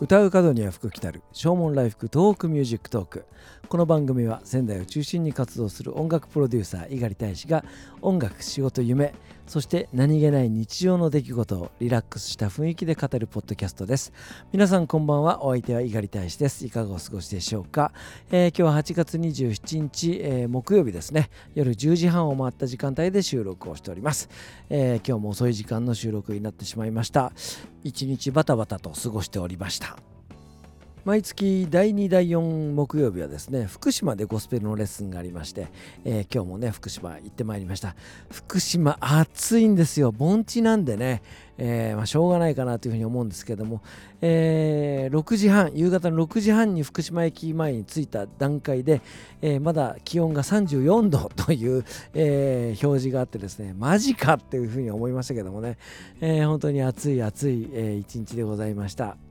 唱う門には福来たる。唱門来福 TOHOKU MUSIC TALK。この番組は仙台を中心に活動する音楽プロデューサー猪狩大使が音楽仕事夢そして何気ない日常の出来事をリラックスした雰囲気で語るポッドキャストです。皆さんこんばんは。お相手は猪狩大使です。いかがお過ごしでしょうか、えー、今日は8月27日、えー、木曜日ですね。夜10時半を回った時間帯で収録をしております、えー、今日も遅い時間の収録になってしまいました。一日バタバタと過ごしておりました。毎月第2第4木曜日はですね福島でゴスペルのレッスンがありまして、えー、今日もね福島行ってまいりました福島暑いんですよ盆地なんでね、えー、まあ、しょうがないかなというふうに思うんですけども、えー、6時半夕方の6時半に福島駅前に着いた段階で、えまだ気温が34度という、え表示があってですねマジかっていうふうに思いましたけどもね、え本当に暑い暑い、え一日でございました。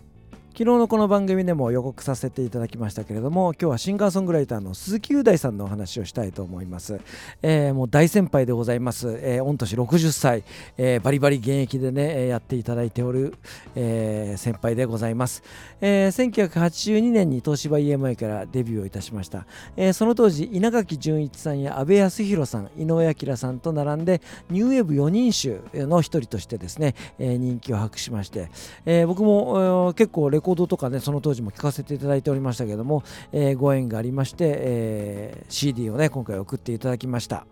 昨日のこの番組でも予告させていただきましたけれども今日はシンガーソングライターの鈴木雄大さんのお話をしたいと思います、えー、もう大先輩でございます、えー、御年60歳、えー、バリバリ現役でねやっていただいておる、えー、先輩でございます、えー、1982年に東芝 EMI からデビューをいたしました、えー、その当時稲垣潤一さんや阿部康弘さん井上彰さんと並んでニューウェーブ4人衆の一人としてですね、えー、人気を博しまして、えー、僕も結構レコードコードとかねその当時も聞かせていただいておりましたけども、えー、ご縁がありまして、えー、CD をね今回送っていただきました。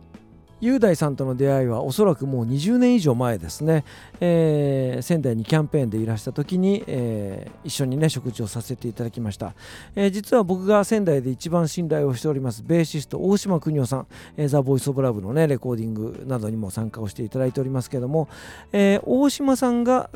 雄大さんとの出会いはおそらくもう20年以上前ですね、えー、仙台にキャンペーンでいらした時に、えー、一緒にね食事をさせていただきました、えー、実は僕が仙台で一番信頼をしておりますベーシスト大島邦夫さん、えー、ザ・ボイス・オブ・ラブのねレコーディングなどにも参加をしていただいておりますけども、えー、大島さんが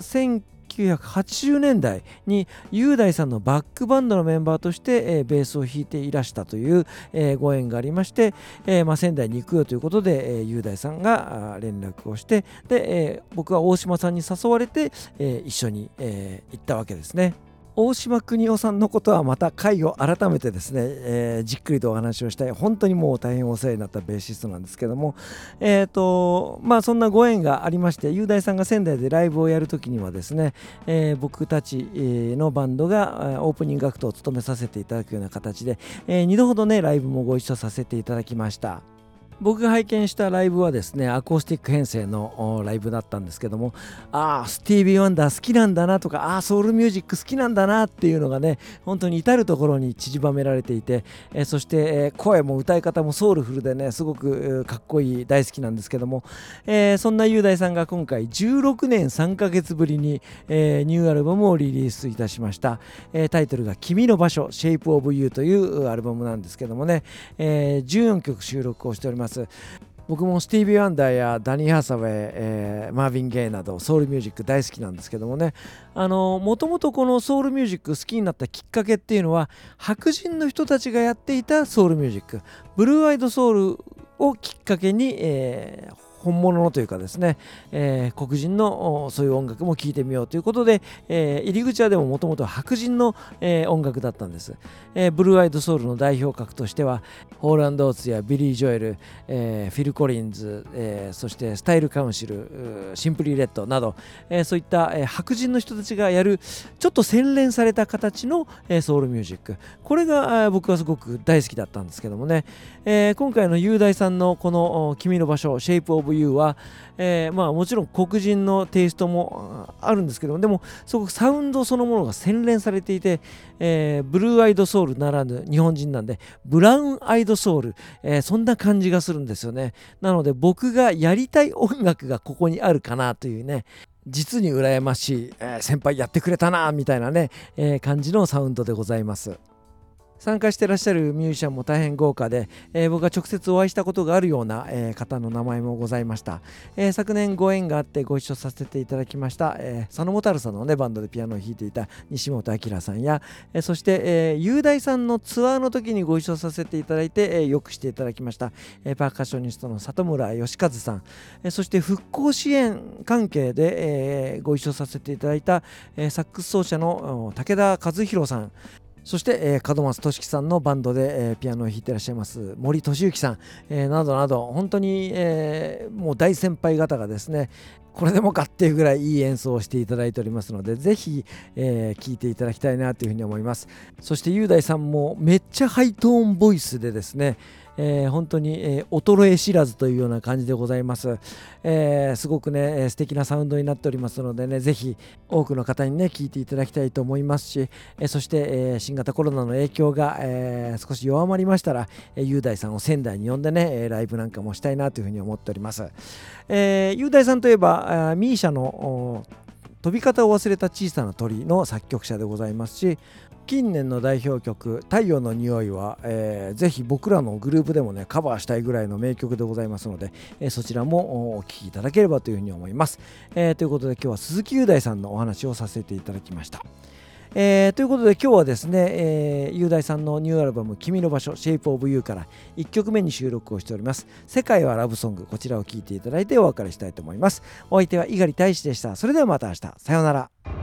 1980年代に雄大さんのバックバンドのメンバーとして、えー、ベースを弾いていらしたという、えー、ご縁がありまして、えーまあ、仙台に行くよということで、えー、雄大さんが連絡をしてで、えー、僕は大島さんに誘われて、えー、一緒に、えー、行ったわけですね。大島邦夫さんのことはまた回を改めてですね、えー、じっくりとお話をしたい本当にもう大変お世話になったベーシストなんですけどもえっ、ー、とまあそんなご縁がありまして雄大さんが仙台でライブをやるときにはですね、えー、僕たちのバンドがオープニングアクトを務めさせていただくような形で、えー、2度ほどねライブもご一緒させていただきました。僕が拝見したライブはですねアコースティック編成のライブだったんですけどもああスティービー・ワンダー好きなんだなとかああソウルミュージック好きなんだなっていうのがね本当に至る所に散りばめられていて、えー、そして、えー、声も歌い方もソウルフルでねすごくかっこいい大好きなんですけども、えー、そんな雄大さんが今回16年3ヶ月ぶりに、えー、ニューアルバムをリリースいたしました、えー、タイトルが「君の場所 Shape of You」というアルバムなんですけどもね、えー、14曲収録をしております。ます。僕もスティービー・ワンダーやダニー・ハサウェイ、えー、マーヴィン・ゲイなどソウルミュージック大好きなんですけどもね。もともとこのソウルミュージック好きになったきっかけっていうのは白人の人たちがやっていたソウルミュージック。ブルーアイドソウルをきっかけに、えー、本物のというかですね、えー、黒人のそういう音楽も聴いてみようということで、えー、入り口はでももともと白人の、えー、音楽だったんです、えー、ブルーアイドソウルの代表格としてはホール・アンド・オーツやビリー・ジョエル、えー、フィル・コリンズ、えー、そしてスタイル・カウンシル、シンプリー・レッドなど、えー、そういった、えー、白人の人たちがやるちょっと洗練された形の、えー、ソウルミュージック。これが僕はすごく大好きだったんですけどもね、えー、今回の雄大さんのこの「君の場所」「シェイプ・オブ・ You は、えー、まあもちろん黒人のテイストもあるんですけどもでもすごくサウンドそのものが洗練されていて、えー、ブルーアイドソウルならぬ日本人なんでブラウンアイドソウル、えー、そんな感じがするんですよねなので僕がやりたい音楽がここにあるかなというね実に羨ましい、えー、先輩やってくれたなみたいなね、えー、感じのサウンドでございます。参加してらっしゃるミュージシャンも大変豪華で、えー、僕が直接お会いしたことがあるような、えー、方の名前もございました、えー、昨年ご縁があってご一緒させていただきました、え佐野元春さんのねバンドでピアノを弾いていた西本明さんや、えそして、え雄大さんのツアーの時にご一緒させていただいて、えよくしていただきました、えパーカッショニストの里村義和さん、えそして復興支援関係で、えご一緒させていただいた、えサックス奏者の武田和弘さん。そして、えー、門松俊樹さんのバンドで、えー、ピアノを弾いてらっしゃいます森俊之さん、えー、などなど本当に、えー、もう大先輩方がですねこれでもかっていうぐらいいい演奏をしていただいておりますのでぜひ、えー、聴いていただきたいなというふうに思います。そして雄大さんもめっちゃハイトーンボイスでですねえー、本当に、えー、衰え知らずというような感じでございます、えー、すごくね素敵なサウンドになっておりますのでねぜひ多くの方にね聞いていただきたいと思いますし、え、そして、え、新型コロナの影響が、え、少し弱まりましたら、えー、雄大さんを仙台に呼んでねライブなんかもしたいなというふうに思っております、え、雄大さんといえば misia の飛び方を忘れた小さな鳥の作曲者でございますし近年の代表曲「太陽の匂いは」えー、ぜひ僕らのグループでもねカバーしたいぐらいの名曲でございますので、えー、そちらもお聴きいただければというふうに思います、えー、ということで今日は鈴木雄大さんのお話をさせていただきました。えー、ということで今日はですね、えー、雄大さんのニューアルバム「君の場所 Shape of You」から1曲目に収録をしております「世界はラブソング」こちらを聴いていただいてお別れしたいと思います。お相手は猪狩大使でした。それではまた明日。さようなら。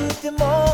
最初か